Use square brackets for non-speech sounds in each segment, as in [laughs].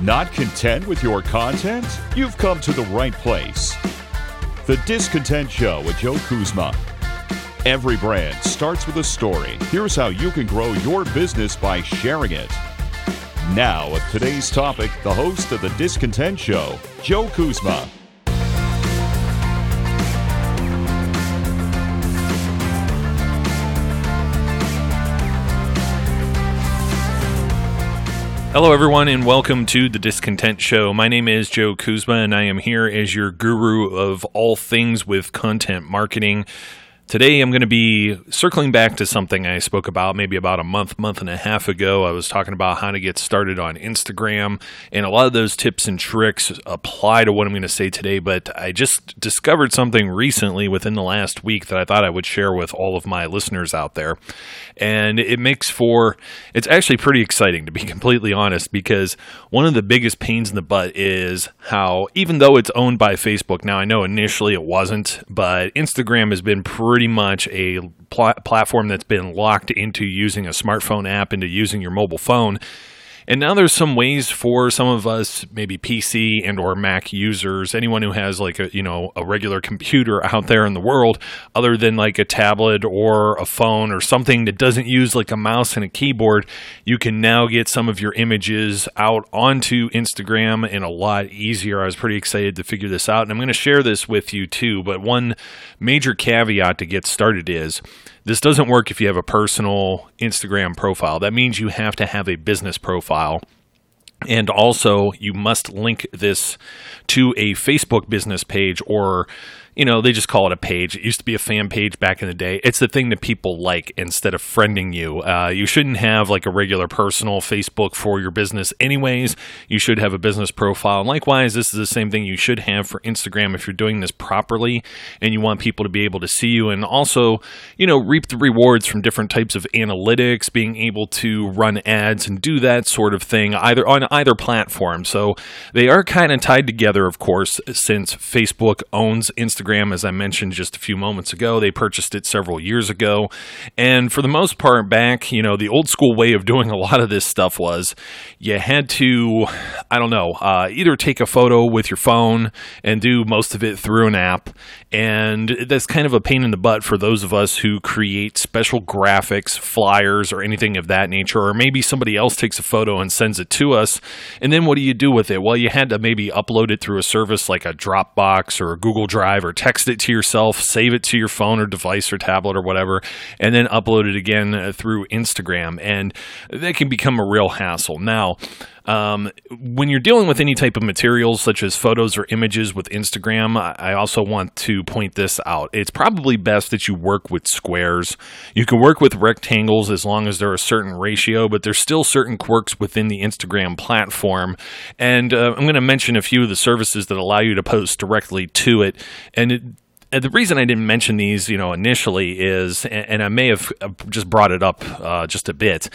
Not content with your content? You've come to the right place. The Discontent Show with Joe Kuzma. Every brand starts with a story. Here's how you can grow your business by sharing it. Now, with today's topic, the host of The Discontent Show, Joe Kuzma. Hello, everyone, and welcome to the Discontent Show. My name is Joe Kuzma, and I am here as your guru of all things with content marketing. Today, I'm going to be circling back to something I spoke about maybe about a month, month and a half ago. I was talking about how to get started on Instagram, and a lot of those tips and tricks apply to what I'm going to say today. But I just discovered something recently within the last week that I thought I would share with all of my listeners out there. And it makes for, it's actually pretty exciting to be [laughs] completely honest, because one of the biggest pains in the butt is how, even though it's owned by Facebook, now I know initially it wasn't, but Instagram has been pretty pretty much a pl- platform that's been locked into using a smartphone app, into using your mobile phone. And now there's some ways for some of us, maybe PC and or Mac users, anyone who has like a you know a regular computer out there in the world, other than like a tablet or a phone or something that doesn't use like a mouse and a keyboard, you can now get some of your images out onto Instagram and a lot easier. I was pretty excited to figure this out, and I'm going to share this with you too. But one major caveat to get started is this doesn't work if you have a personal Instagram profile. That means you have to have a business profile. And also, you must link this to a Facebook business page or you know, they just call it a page. It used to be a fan page back in the day. It's the thing that people like instead of friending you. Uh, you shouldn't have like a regular personal Facebook for your business, anyways. You should have a business profile. And likewise, this is the same thing you should have for Instagram if you're doing this properly and you want people to be able to see you and also, you know, reap the rewards from different types of analytics, being able to run ads and do that sort of thing either on either platform. So they are kind of tied together, of course, since Facebook owns Instagram Instagram, as I mentioned just a few moments ago. They purchased it several years ago. And for the most part, back, you know, the old school way of doing [laughs] a lot of this stuff was you had to, I don't know, uh, either take a photo with your phone and do most of it through an app. And that's kind of a pain in the butt for those of us who create special graphics, flyers, or anything of that nature. Or maybe somebody else takes a photo and sends it to us. And then what do you do with it? Well, you had to maybe upload it through a service like a Dropbox or a Google Drive text it to yourself, save it to your phone or device or tablet or whatever, and then upload it again uh, through Instagram. And that can become a real hassle. Now, um, when you're dealing with any type of materials such as photos or images with Instagram, I also want to point this out. It's probably best that you work with squares. You can work with rectangles as long as they're a certain ratio, but there's still certain quirks within the Instagram platform. And uh, I'm going to mention a few of the services that allow you to post directly to it. And it, and the reason I didn't mention these, you know, initially is, and I may have just brought it up uh, just a bit,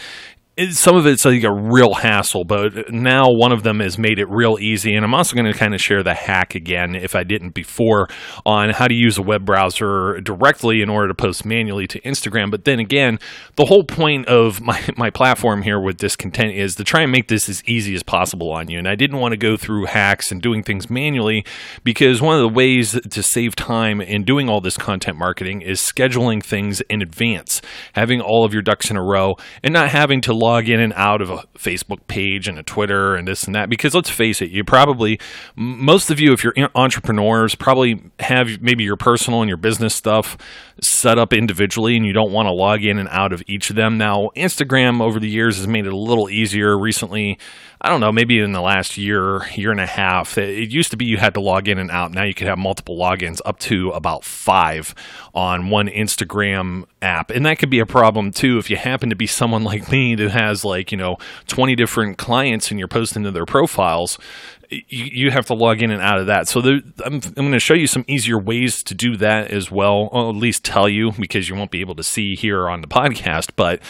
some of it's like a real hassle, but now one of them has made it real easy. And I'm also going to kind of share the hack again, if I didn't before, on how to use a web browser directly in order to post manually to Instagram. But then again, the whole point of my, [laughs] my platform here with Discontent is to try and make this as easy as possible on you. And I didn't want to go through hacks and doing things manually because one of the ways to save time in doing all this content marketing is scheduling things in advance, having all of your ducks in a row, and not having to log in and out of a Facebook page and a Twitter and this and that. Because let's face it, you probably, most of you, if you're entrepreneurs, probably have maybe your personal and your business stuff set up individually and you don't want to log in and out of each of them. Now, Instagram over the years has made it a little easier recently. I don't know, maybe in the last year, year and a half. It used to be you had to log in and out. Now you can have multiple logins up to about five on one Instagram app. And that could be a problem too if you happen to be someone like me that has like, you know, 20 different clients and you're posting to their profiles you, you have to log in and out of that. So there, I'm, I'm going to show you some easier ways to do that as well. At least tell you because you won't be able to see here on the podcast. But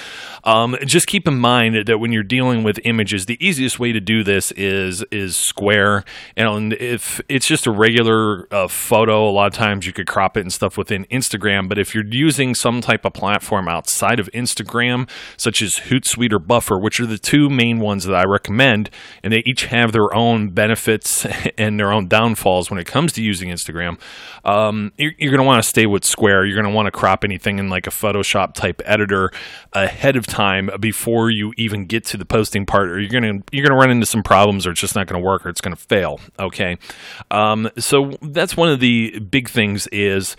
um, just keep in mind that when you're dealing with images, the easiest way to do this is is Square. And if it's just a regular uh, photo, a lot of times you could crop it and stuff within Instagram. But if you're using some type of platform outside of Instagram, such as Hootsuite or Buffer, which are the two main ones that I recommend, and they each have their own benefits [laughs] and their own downfalls when it comes to using Instagram. Um, you're, you're going to want to stay with Square. You're going to want to crop anything in like a Photoshop type editor ahead of time before you even get to the posting part, or you're going to you're going to run into some problems, or it's just not going to work, or it's going to fail. Okay, um, so that's one of the big things is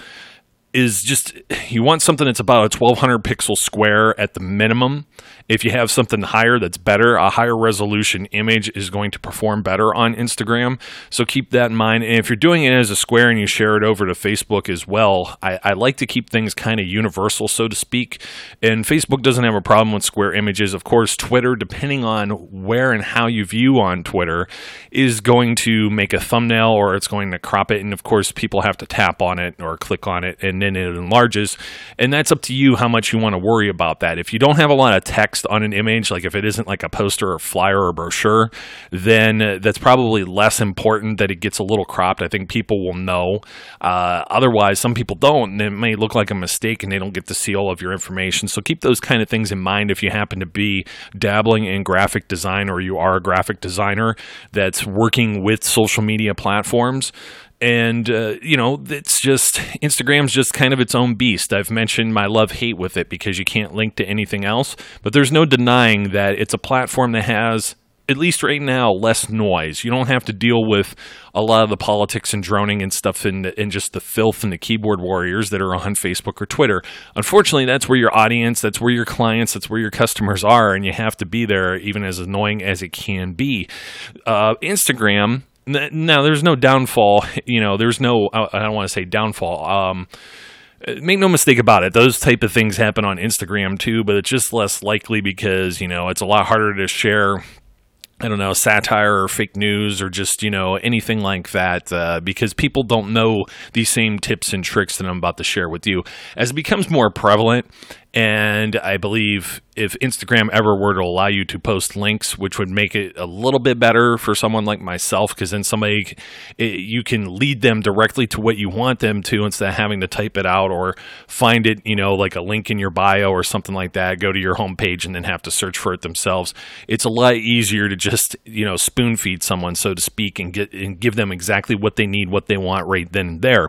is just you want something that's about a 1200 pixel square at the minimum. If you have something higher that's better, a higher resolution image is going to perform better on Instagram. So keep that in mind. And if you're doing it as a square and you share it over to Facebook as well, I, I like to keep things kind of universal, so to speak. And Facebook doesn't have a problem with square images. Of course, Twitter, depending on where and how you view on Twitter, is going to make a thumbnail or it's going to crop it. And of course, people have to tap on it or click on it and then it enlarges. And that's up to you how much you want to worry about that. If you don't have a lot of text on an image, like if it isn't like a poster or flyer or brochure, then that's probably less important that it gets a little cropped. I think people will know. Uh, otherwise, some people don't, and it may look like a mistake and they don't get to see all of your information. So keep those kind of things in mind if you happen to be dabbling in graphic design or you are a graphic designer that's working with social media platforms and uh, you know it's just instagram's just kind of its own beast. I've mentioned my love hate with it because you can't link to anything else. But there's no denying that it's a platform that has at least right now less noise. You don't have to deal with a lot of the politics and droning and stuff and, and just the filth and the keyboard warriors that are on facebook or twitter. Unfortunately that's where your audience that's where your clients that's where your customers are and you have to be there even as annoying as it can be. Uh, instagram now, there's no downfall. [laughs] You know, there's no. I don't want to say downfall. Um, make no mistake about it those type of things happen on instagram too but it's just less likely because you know it's a lot harder to share I don't know, satire or fake news or just, you know, anything like that uh, because people don't know these same tips and tricks that I'm about to share with you. As it becomes more prevalent and I believe if Instagram ever were to allow you to post links, which would make it a little bit better for someone like myself, because then somebody, it, you can lead them directly to what you want them to instead of having to type it out or find it, you know, like a link in your bio or something like that, go to your homepage and then have to search for it themselves. It's a lot easier to just, you know, spoon feed someone, so to speak, and get and give them exactly what they need, what they want right then and there.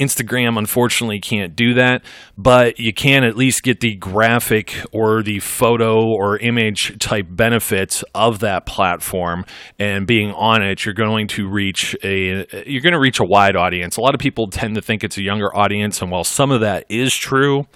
Instagram unfortunately can't do that, but you can at least get the graphic or the photo or image type benefits of that platform and being on it you're going to reach a you're going to reach a wide audience. A lot of people tend to think it's a younger audience and while some of that is true,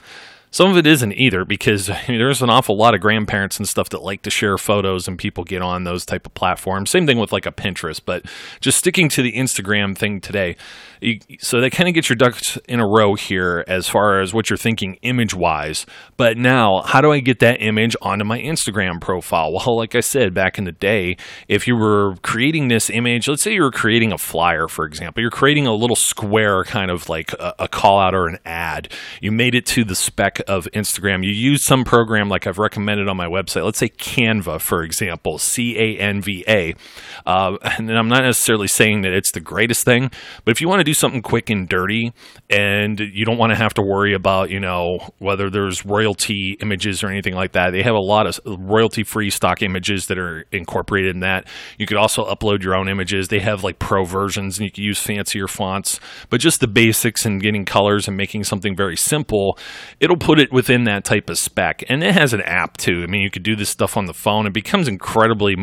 some of it isn't either because [laughs] I mean, there's an awful lot of grandparents and stuff that like to share photos and people get on those type of platforms. Same thing with like a Pinterest, but just sticking to the Instagram thing today. You, so that kind of gets your ducks in a row here as far as what you're thinking image wise. But now, how do I get that image onto my Instagram profile? [laughs] Well, like I said back in the day, if you were creating this image, let's say you were creating a flyer, for example, you're creating a little square kind of like a, a call out or an ad. You made it to the spec of Instagram. You use some program like I've recommended on my website. Let's say Canva, for example, C A N V A. Uh, and I'm not necessarily saying that it's the greatest thing, but if you want to do something quick and dirty and you don't want to have to worry about, you know, whether there's royalty images or anything like that, they have a lot of royalty free stock images that are incorporated in that. You could also upload your own images. They have like pro versions and you can use fancier fonts, but just the basics and getting colors and making something very simple, it'll put put it within that type of spec. And it has an app too. I mean, you could do this stuff on the phone. It becomes incredibly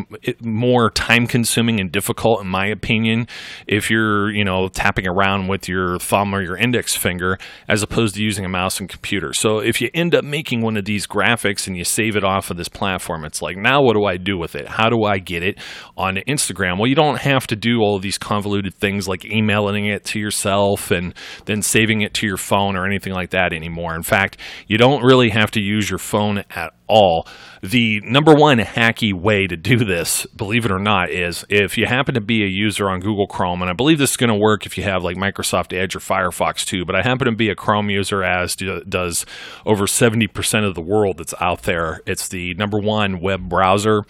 more time consuming and difficult, in my opinion, if you're, you know, tapping around with your thumb or your index finger as opposed to using a mouse and computer. So if you end up making one of these graphics and you save it off of this platform, it's like, now what do I do with it? How do I get it on Instagram? Well, you don't have to do all these convoluted things like emailing it to yourself and then saving it to your phone or anything like that anymore. In fact, You don't really have to use your phone at all. The number one hacky way to do this, believe it or not, is if you happen to be a user on Google Chrome, and I believe this is going to work if you have like Microsoft Edge or Firefox too, but I happen to be a Chrome user, as do, does over 70% of the world that's out there. It's the number one web browser,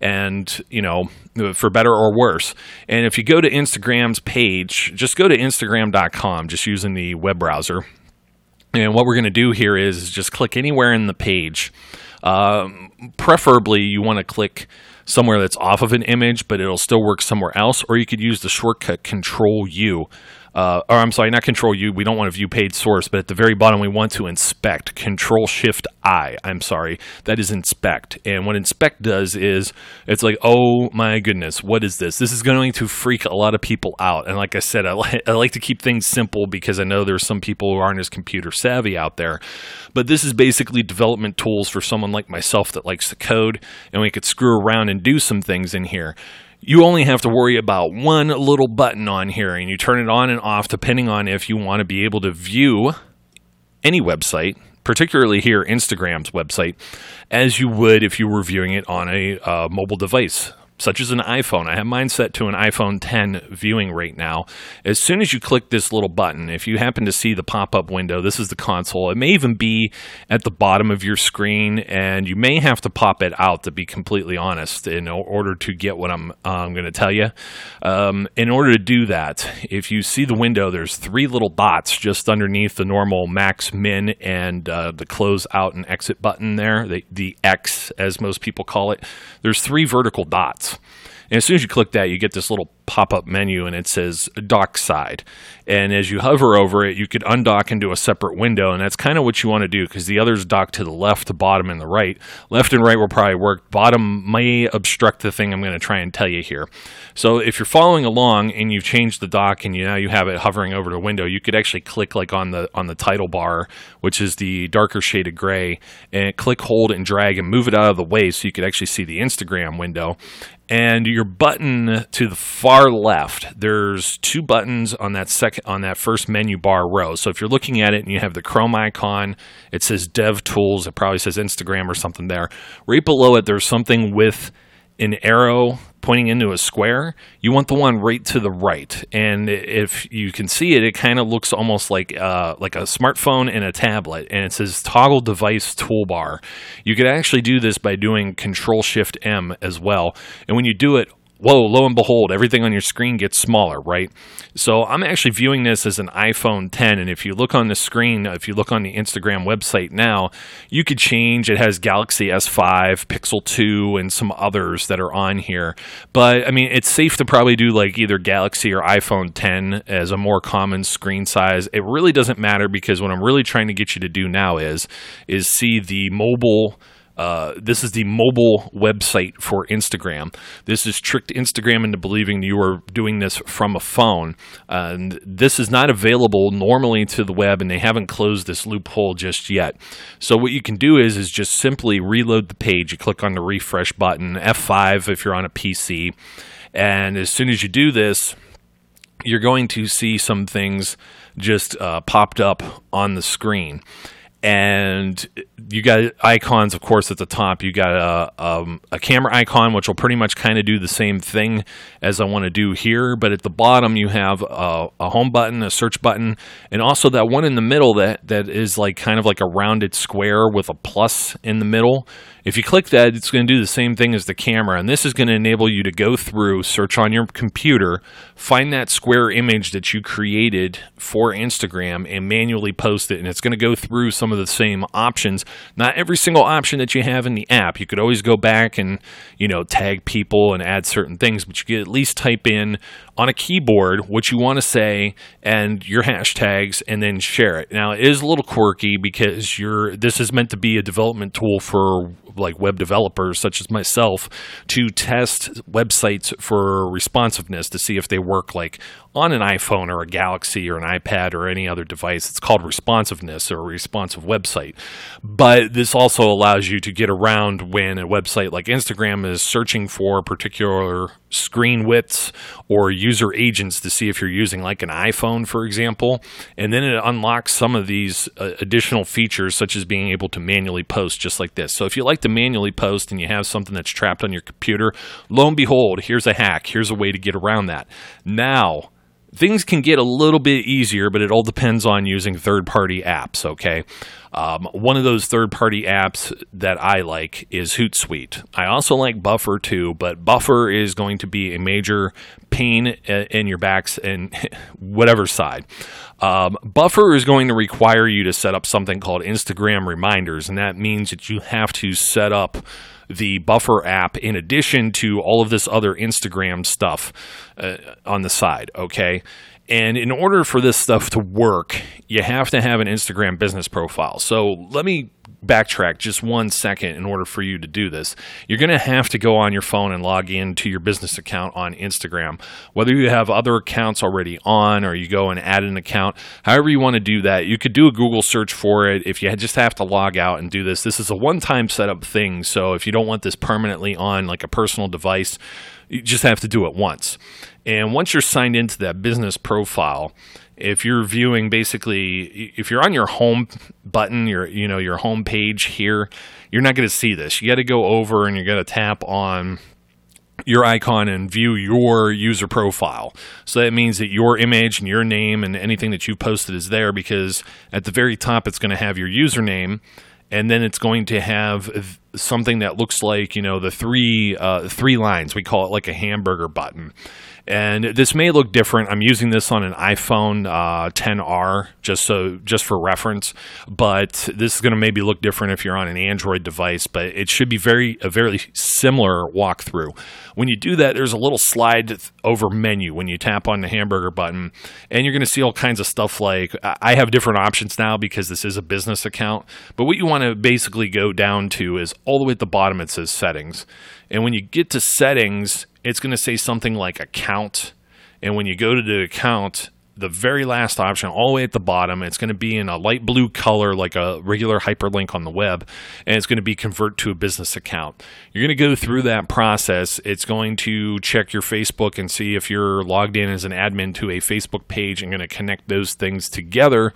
and you know, for better or worse. And if you go to Instagram's page, just go to Instagram.com, just using the web browser. And what we're going to do here is just click anywhere in the page. Um, preferably, you want to click somewhere that's off of an image, but it'll still work somewhere else, or you could use the shortcut Control U uh, or I'm sorry, not Control U. We don't want to view page source, but at the very bottom we want to inspect. Control Shift I. I'm sorry, that is inspect. And what inspect does is it's like, oh my goodness, what is this? This is going to freak a lot of people out. And like I said, I, li- [laughs] I like to keep things simple because I know there's some people who aren't as computer savvy out there. But this is basically development tools for someone like myself that likes to code, and we could screw around and do some things in here you only have to worry about one little button on here and you turn it on and off depending on if you want to be able to view any website particularly here instagram's website as you would if you were viewing it on a uh, mobile device such as an iPhone. I have mine set to an iPhone 10 viewing right now. As soon as you click this little button, if you happen to see the pop up window, this is the console. It may even be at the bottom of your screen, and you may have to pop it out to be completely honest in order to get what I'm, uh, I'm going to tell you. Um, in order to do that, if you see the window, there's three little dots just underneath the normal max min and uh, the close out and exit button there, the, the X as most people call it. There's three vertical dots. And as soon as you click that, you get this little pop up menu and it says dock side. And as you hover over it, you could undock into a separate window. And that's kind of what you want to do because the others dock to the left, the bottom, and the right. Left and right will probably work. Bottom may obstruct the thing I'm going to try and tell you here. So if you're following along and you've changed the dock and you now you have it hovering over the window, you could actually click like on the on the title bar, which is the darker shade of gray, and click, hold, and drag and move it out of the way so you could actually see the Instagram window and your button to the far left there's two buttons on that second on that first menu bar row. So if you're looking at it and you have the chrome icon it says dev tools it probably says instagram or something there. Right below it there's something with an arrow pointing into a square, you want the one right to the right. And if you can see it, it kind of looks almost like uh, like a smartphone and a tablet, and it says toggle device toolbar. You could actually do this by doing Control Shift M as well. And when you do it, whoa, lo and behold, everything on your screen gets smaller, right? So I'm actually viewing this as an iPhone 10. And if you look on the screen, uh, if you look on the Instagram website now, you could change. It has Galaxy S5, Pixel 2, and some others that are on here. But I mean, it's safe to probably do like either Galaxy or iPhone 10 as a more common screen size. It really doesn't matter because what I'm really trying to get you to do now is is see the mobile uh, this is the mobile website for Instagram. This has tricked Instagram into believing you are doing this from a phone. And this is not available normally to the web, and they haven't closed this loophole just yet. So what you can do is is just simply reload the page. You click on the refresh button, F5 if you're on a PC, and as soon as you do this, you're going to see some things just uh, popped up on the screen and you got icons, of course, at the top. You got a, um, a camera icon, which will pretty much kind of do the same thing as I want to do here. But at the bottom, you have a, a, home button, a search button, and also that one in the middle that, that is like kind of like a rounded square with a plus in the middle. If you click that, it's going to do the same thing as the camera, and this is going to enable you to go through, search on your computer, find that square image that you created for Instagram, and manually post it. And it's going to go through some of the same options. Not every single option that you have in the app. You could always go back and, you know, tag people and add certain things, but you could at least type in on a keyboard what you want to say and your hashtags and then share it. Now it is a little quirky because you're this is meant to be a development tool for like web developers such as myself to test websites for responsiveness to see if they work like on an iPhone or a Galaxy or an iPad or any other device. It's called responsiveness or a responsive website. But this also allows you to get around when a website like Instagram is searching for particular screen widths or user agents to see if you're using like an iPhone, for example. And then it unlocks some of these uh, additional features, such as being able to manually post just like this. So if you like to manually post and you have something that's trapped on your computer, lo and behold, here's a hack. Here's a way to get around that. Now, things can get a little bit easier, but it all depends on using third party apps, okay? Um, one of those third party apps that I like is Hootsuite. I also like Buffer too, but Buffer is going to be a major pain in your backs and [laughs] whatever side. Um, Buffer is going to require you to set up something called Instagram reminders, and that means that you have to set up the Buffer app in addition to all of this other Instagram stuff uh, on the side, okay? And in order for this stuff to work, you have to have an Instagram business profile. So let me backtrack just one second in order for you to do this. You're going to have to go on your phone and log into your business account on Instagram. Whether you have other accounts already on or you go and add an account, however you want to do that, you could do a Google search for it. If you just have to log out and do this, this is a one time setup thing. So if you don't want this permanently on like a personal device, you just have to do it once. And once you're signed into that business profile, if you're viewing basically if you're on your home button your you know your home page here you're not going to see this you got to go over and you're going to tap on your icon and view your user profile. So that means that your image and your name and anything that you posted is there because at the very top it's going to have your username and then it's going to have something that looks like, you know, the three uh, three lines. We call it like a hamburger button and this may look different. I'm using this on an iPhone uh, 10R just so just for reference, but this is going to maybe look different if you're on an Android device. But it should be very a very similar walkthrough. When you do that, there's a little slide over menu when you tap on the hamburger button, and you're going to see all kinds of stuff like I have different options now because this is a business account. But what you want to basically go down to is all the way at the bottom. It says settings, and when you get to settings it's going to say something like account. And when you go to the account, the very last option, all the way at the bottom, it's going to be in a light blue color, like a regular hyperlink on the web, and it's going to be convert to a business account. You're going to go through that process. It's going to check your Facebook and see if you're logged in as an admin to a Facebook page and going to connect those things together.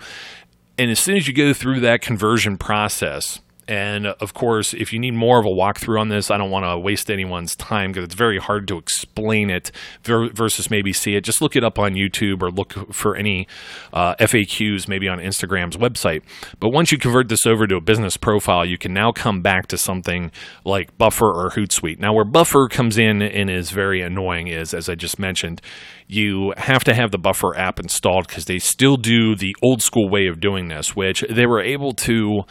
And as soon as you go through that conversion process, and of course, if you need more of a walkthrough on this, I don't want to waste anyone's time because it's very hard to explain it versus maybe see it. Just look it up on YouTube or look for any uh, FAQs maybe on Instagram's website. But once you convert this over to a business profile, you can now come back to something like Buffer or Hootsuite. Now, where Buffer comes in and is very annoying is, as I just mentioned, you have to have the Buffer app installed because they still do the old school way of doing this, which they were able to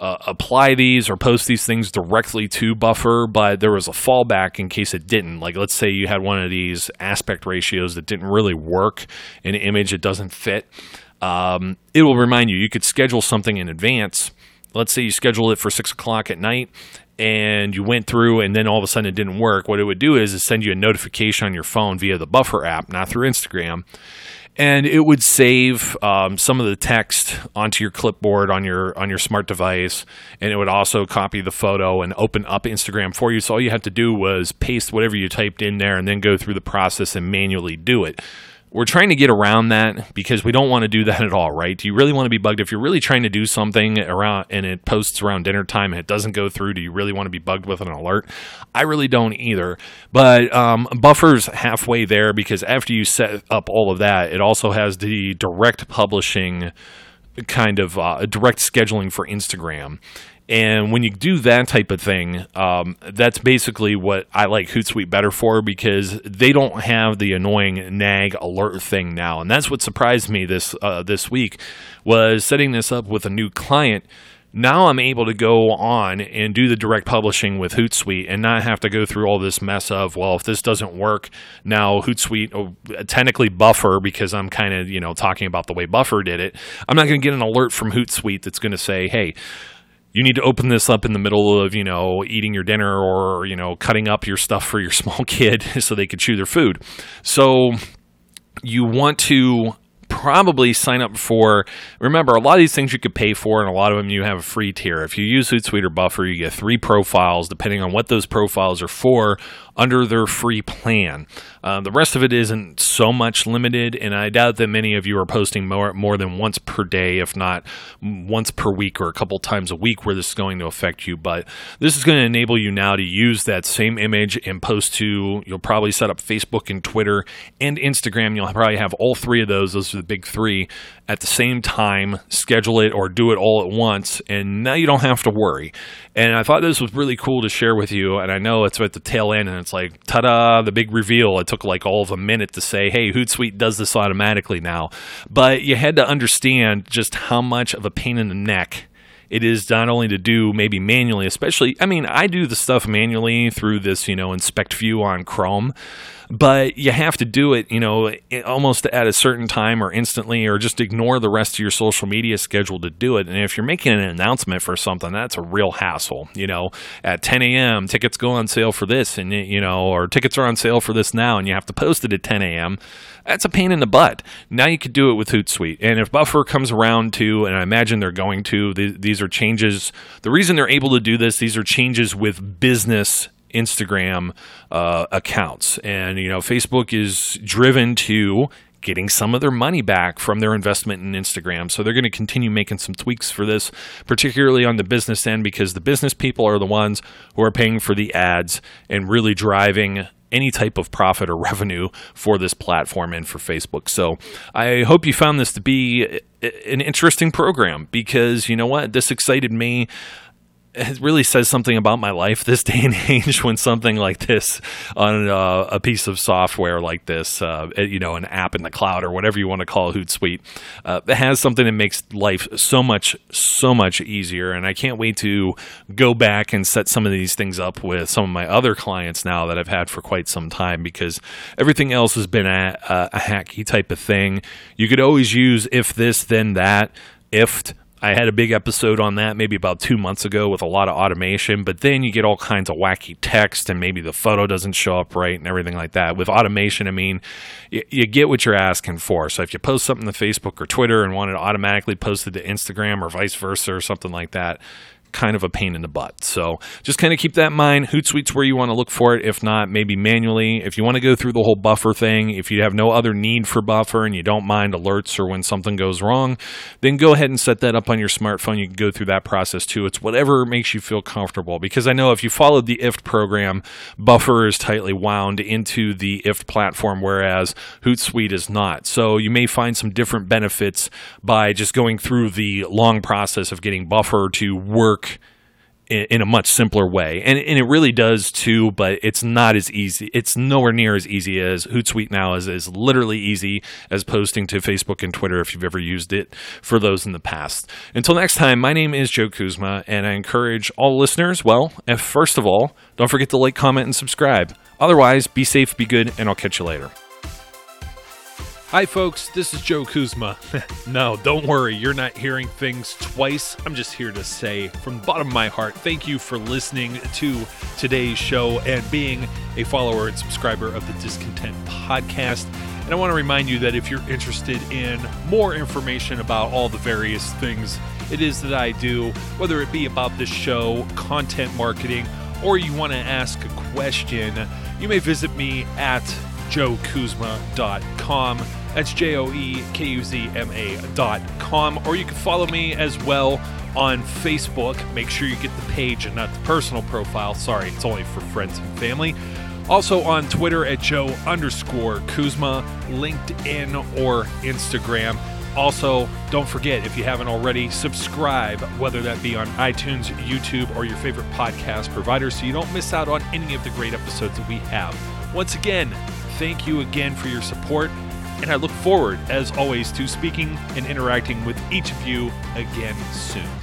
uh, apply these or post these things directly to Buffer, but there was a fallback in case it didn't. Like, let's say you had one of these aspect ratios that didn't really work, in an image that doesn't fit. Um, it will remind you, you could schedule something in advance. Let's say you schedule it for six o'clock at night and you went through and then all of a sudden it didn't work. What it would do is, is send you a notification on your phone via the Buffer app, not through Instagram and it would save um, some of the text onto your clipboard on your on your smart device. And it would also copy the photo and open up instagram for you. So all you had to do was paste whatever you typed in there and then go through the process and manually do it we're trying to get around that because we don't want to do that at all, right? Do you really want to be bugged if you're really trying to do something around and it posts around dinner time and it doesn't go through? Do you really want to be bugged with an alert? I really don't either. But um, Buffer's halfway there because after you set up all of that, it also has the direct publishing kind of uh, direct scheduling for Instagram. And when you do that type of thing, um, that's basically what I like Hootsuite better for because they don't have the annoying nag alert thing now. And that's what surprised me this uh, this week was setting this up with a new client. Now I'm able to go on and do the direct publishing with Hootsuite and not have to go through all this mess of, well, if this doesn't work, now Hootsuite, oh, technically Buffer, because I'm kind of, you know, talking about the way Buffer did it, I'm not going to get an alert from Hootsuite that's going to say, hey, you need to open this up in the middle of, you know, eating your dinner or, you know, cutting up your stuff for your [laughs] small kid [laughs] so they could chew their food. So you want to probably sign up for. Remember, a lot of these things you could pay for, and a lot of them you have a free tier. If you use Hootsuite or Buffer, you get three profiles, depending on what those profiles are for, under their free plan. Uh, the rest of it isn't so much limited, and I doubt that many of you are posting more more than once per day, if not once per week or a couple times a week, where this is going to affect you. But this is going to enable you now to use that same image and post to. You'll probably set up Facebook and Twitter and Instagram. You'll probably have all three of those. Those are the big three at the same time, schedule it or do it all at once, and now you don't have to worry. And I thought this was really cool to share with you. And I know it's at the tail end, and it's like, ta da, the big reveal. It took like all of a minute to say, hey, Hootsuite does this automatically now. But you had to understand just how much of a pain in the neck it is not only to do maybe manually, especially, I mean, I do the stuff manually through this, you know, inspect view on Chrome but you have to do it, you know, almost at a certain time or instantly, or just ignore the rest of your social media schedule to do it. And if you're making an announcement for something, that's a real hassle. You know, at 10 a.m., tickets go on sale for this, and you know, or tickets are on sale for this now, and you have to post it at 10 a.m. That's a pain in the butt. Now you could do it with Hootsuite. And if Buffer comes around to, and I imagine they're going to, these are changes. The reason they're able to do this, these are changes with business Instagram uh, accounts. And, you know, Facebook is driven to getting some of their money back from their investment in Instagram. So they're going to continue making some tweaks for this, particularly on the business end, because the business people are the ones who are paying for the ads and really driving any type of profit or [laughs] revenue for this platform and for Facebook. So I hope you found this to be uh, an interesting program because you know what? This excited me it really says something about my life this [laughs] day and age when something like this on uh, a piece of software like this, uh, you know, an app in the cloud or whatever you want to call Hootsuite, uh, has something that makes life so much, so much easier. And I can't wait to go back and set some of these things up with some of my other clients now that I've had for quite some time because everything else has been a, a hacky type of thing. You could always use if this, then that, if I had a big episode on that maybe about two months ago with a lot of automation, but then you get all kinds of wacky text and maybe the photo doesn't show up right and everything like that. With automation, I mean, you, you get what you're asking for. So if you post something to Facebook or Twitter and want it automatically posted to Instagram or vice versa or something like that, kind of a pain in the butt. So just kind of keep that in mind. Hootsuite's where you want to look for it. If not, maybe manually. If you want to go through the whole buffer thing, if you have no other need for buffer and you don't mind alerts or when something goes wrong, then go ahead and set that up on your smartphone. You can go through that process too. It's whatever makes you feel comfortable. Because I know if you followed the IFTTT program, buffer is tightly wound into the IFTTT platform, whereas Hootsuite is not. So you may find some different benefits by just going through the long process of getting buffer to work work in, in a much simpler way. And, and it really does too, but it's not as easy. It's nowhere near as easy as Hootsuite now is, is literally easy as posting to Facebook and Twitter if you've ever used it for those in the past. Until next time, my name is Joe Kuzma, and I encourage all listeners, well, eh, first of all, don't forget to like, comment, and subscribe. Otherwise, be safe, be good, and I'll catch you later. Hi, folks, this is Joe Kuzma. [laughs] no, don't worry, you're not hearing things twice. I'm just here to say, from the bottom of my heart, thank you for listening to today's show and being a follower and subscriber of the Discontent Podcast. And I want to remind you that if you're interested in more information about all the various things it is that I do, whether it be about this show, content marketing, or you want to ask a question, you may visit me at joekuzma.com. That's J O E K U Z M A dot com. Or you can follow me as well on Facebook. Make sure you get the page and not the personal profile. Sorry, it's only for friends and family. Also on Twitter at Joe underscore Kuzma, LinkedIn or Instagram. Also, don't forget, if you haven't already, subscribe, whether that be on iTunes, YouTube, or your favorite podcast provider, so you don't miss out on any of the great episodes that we have. Once again, thank you again for your support, and I look forward, as always, to speaking and interacting with each of you again soon.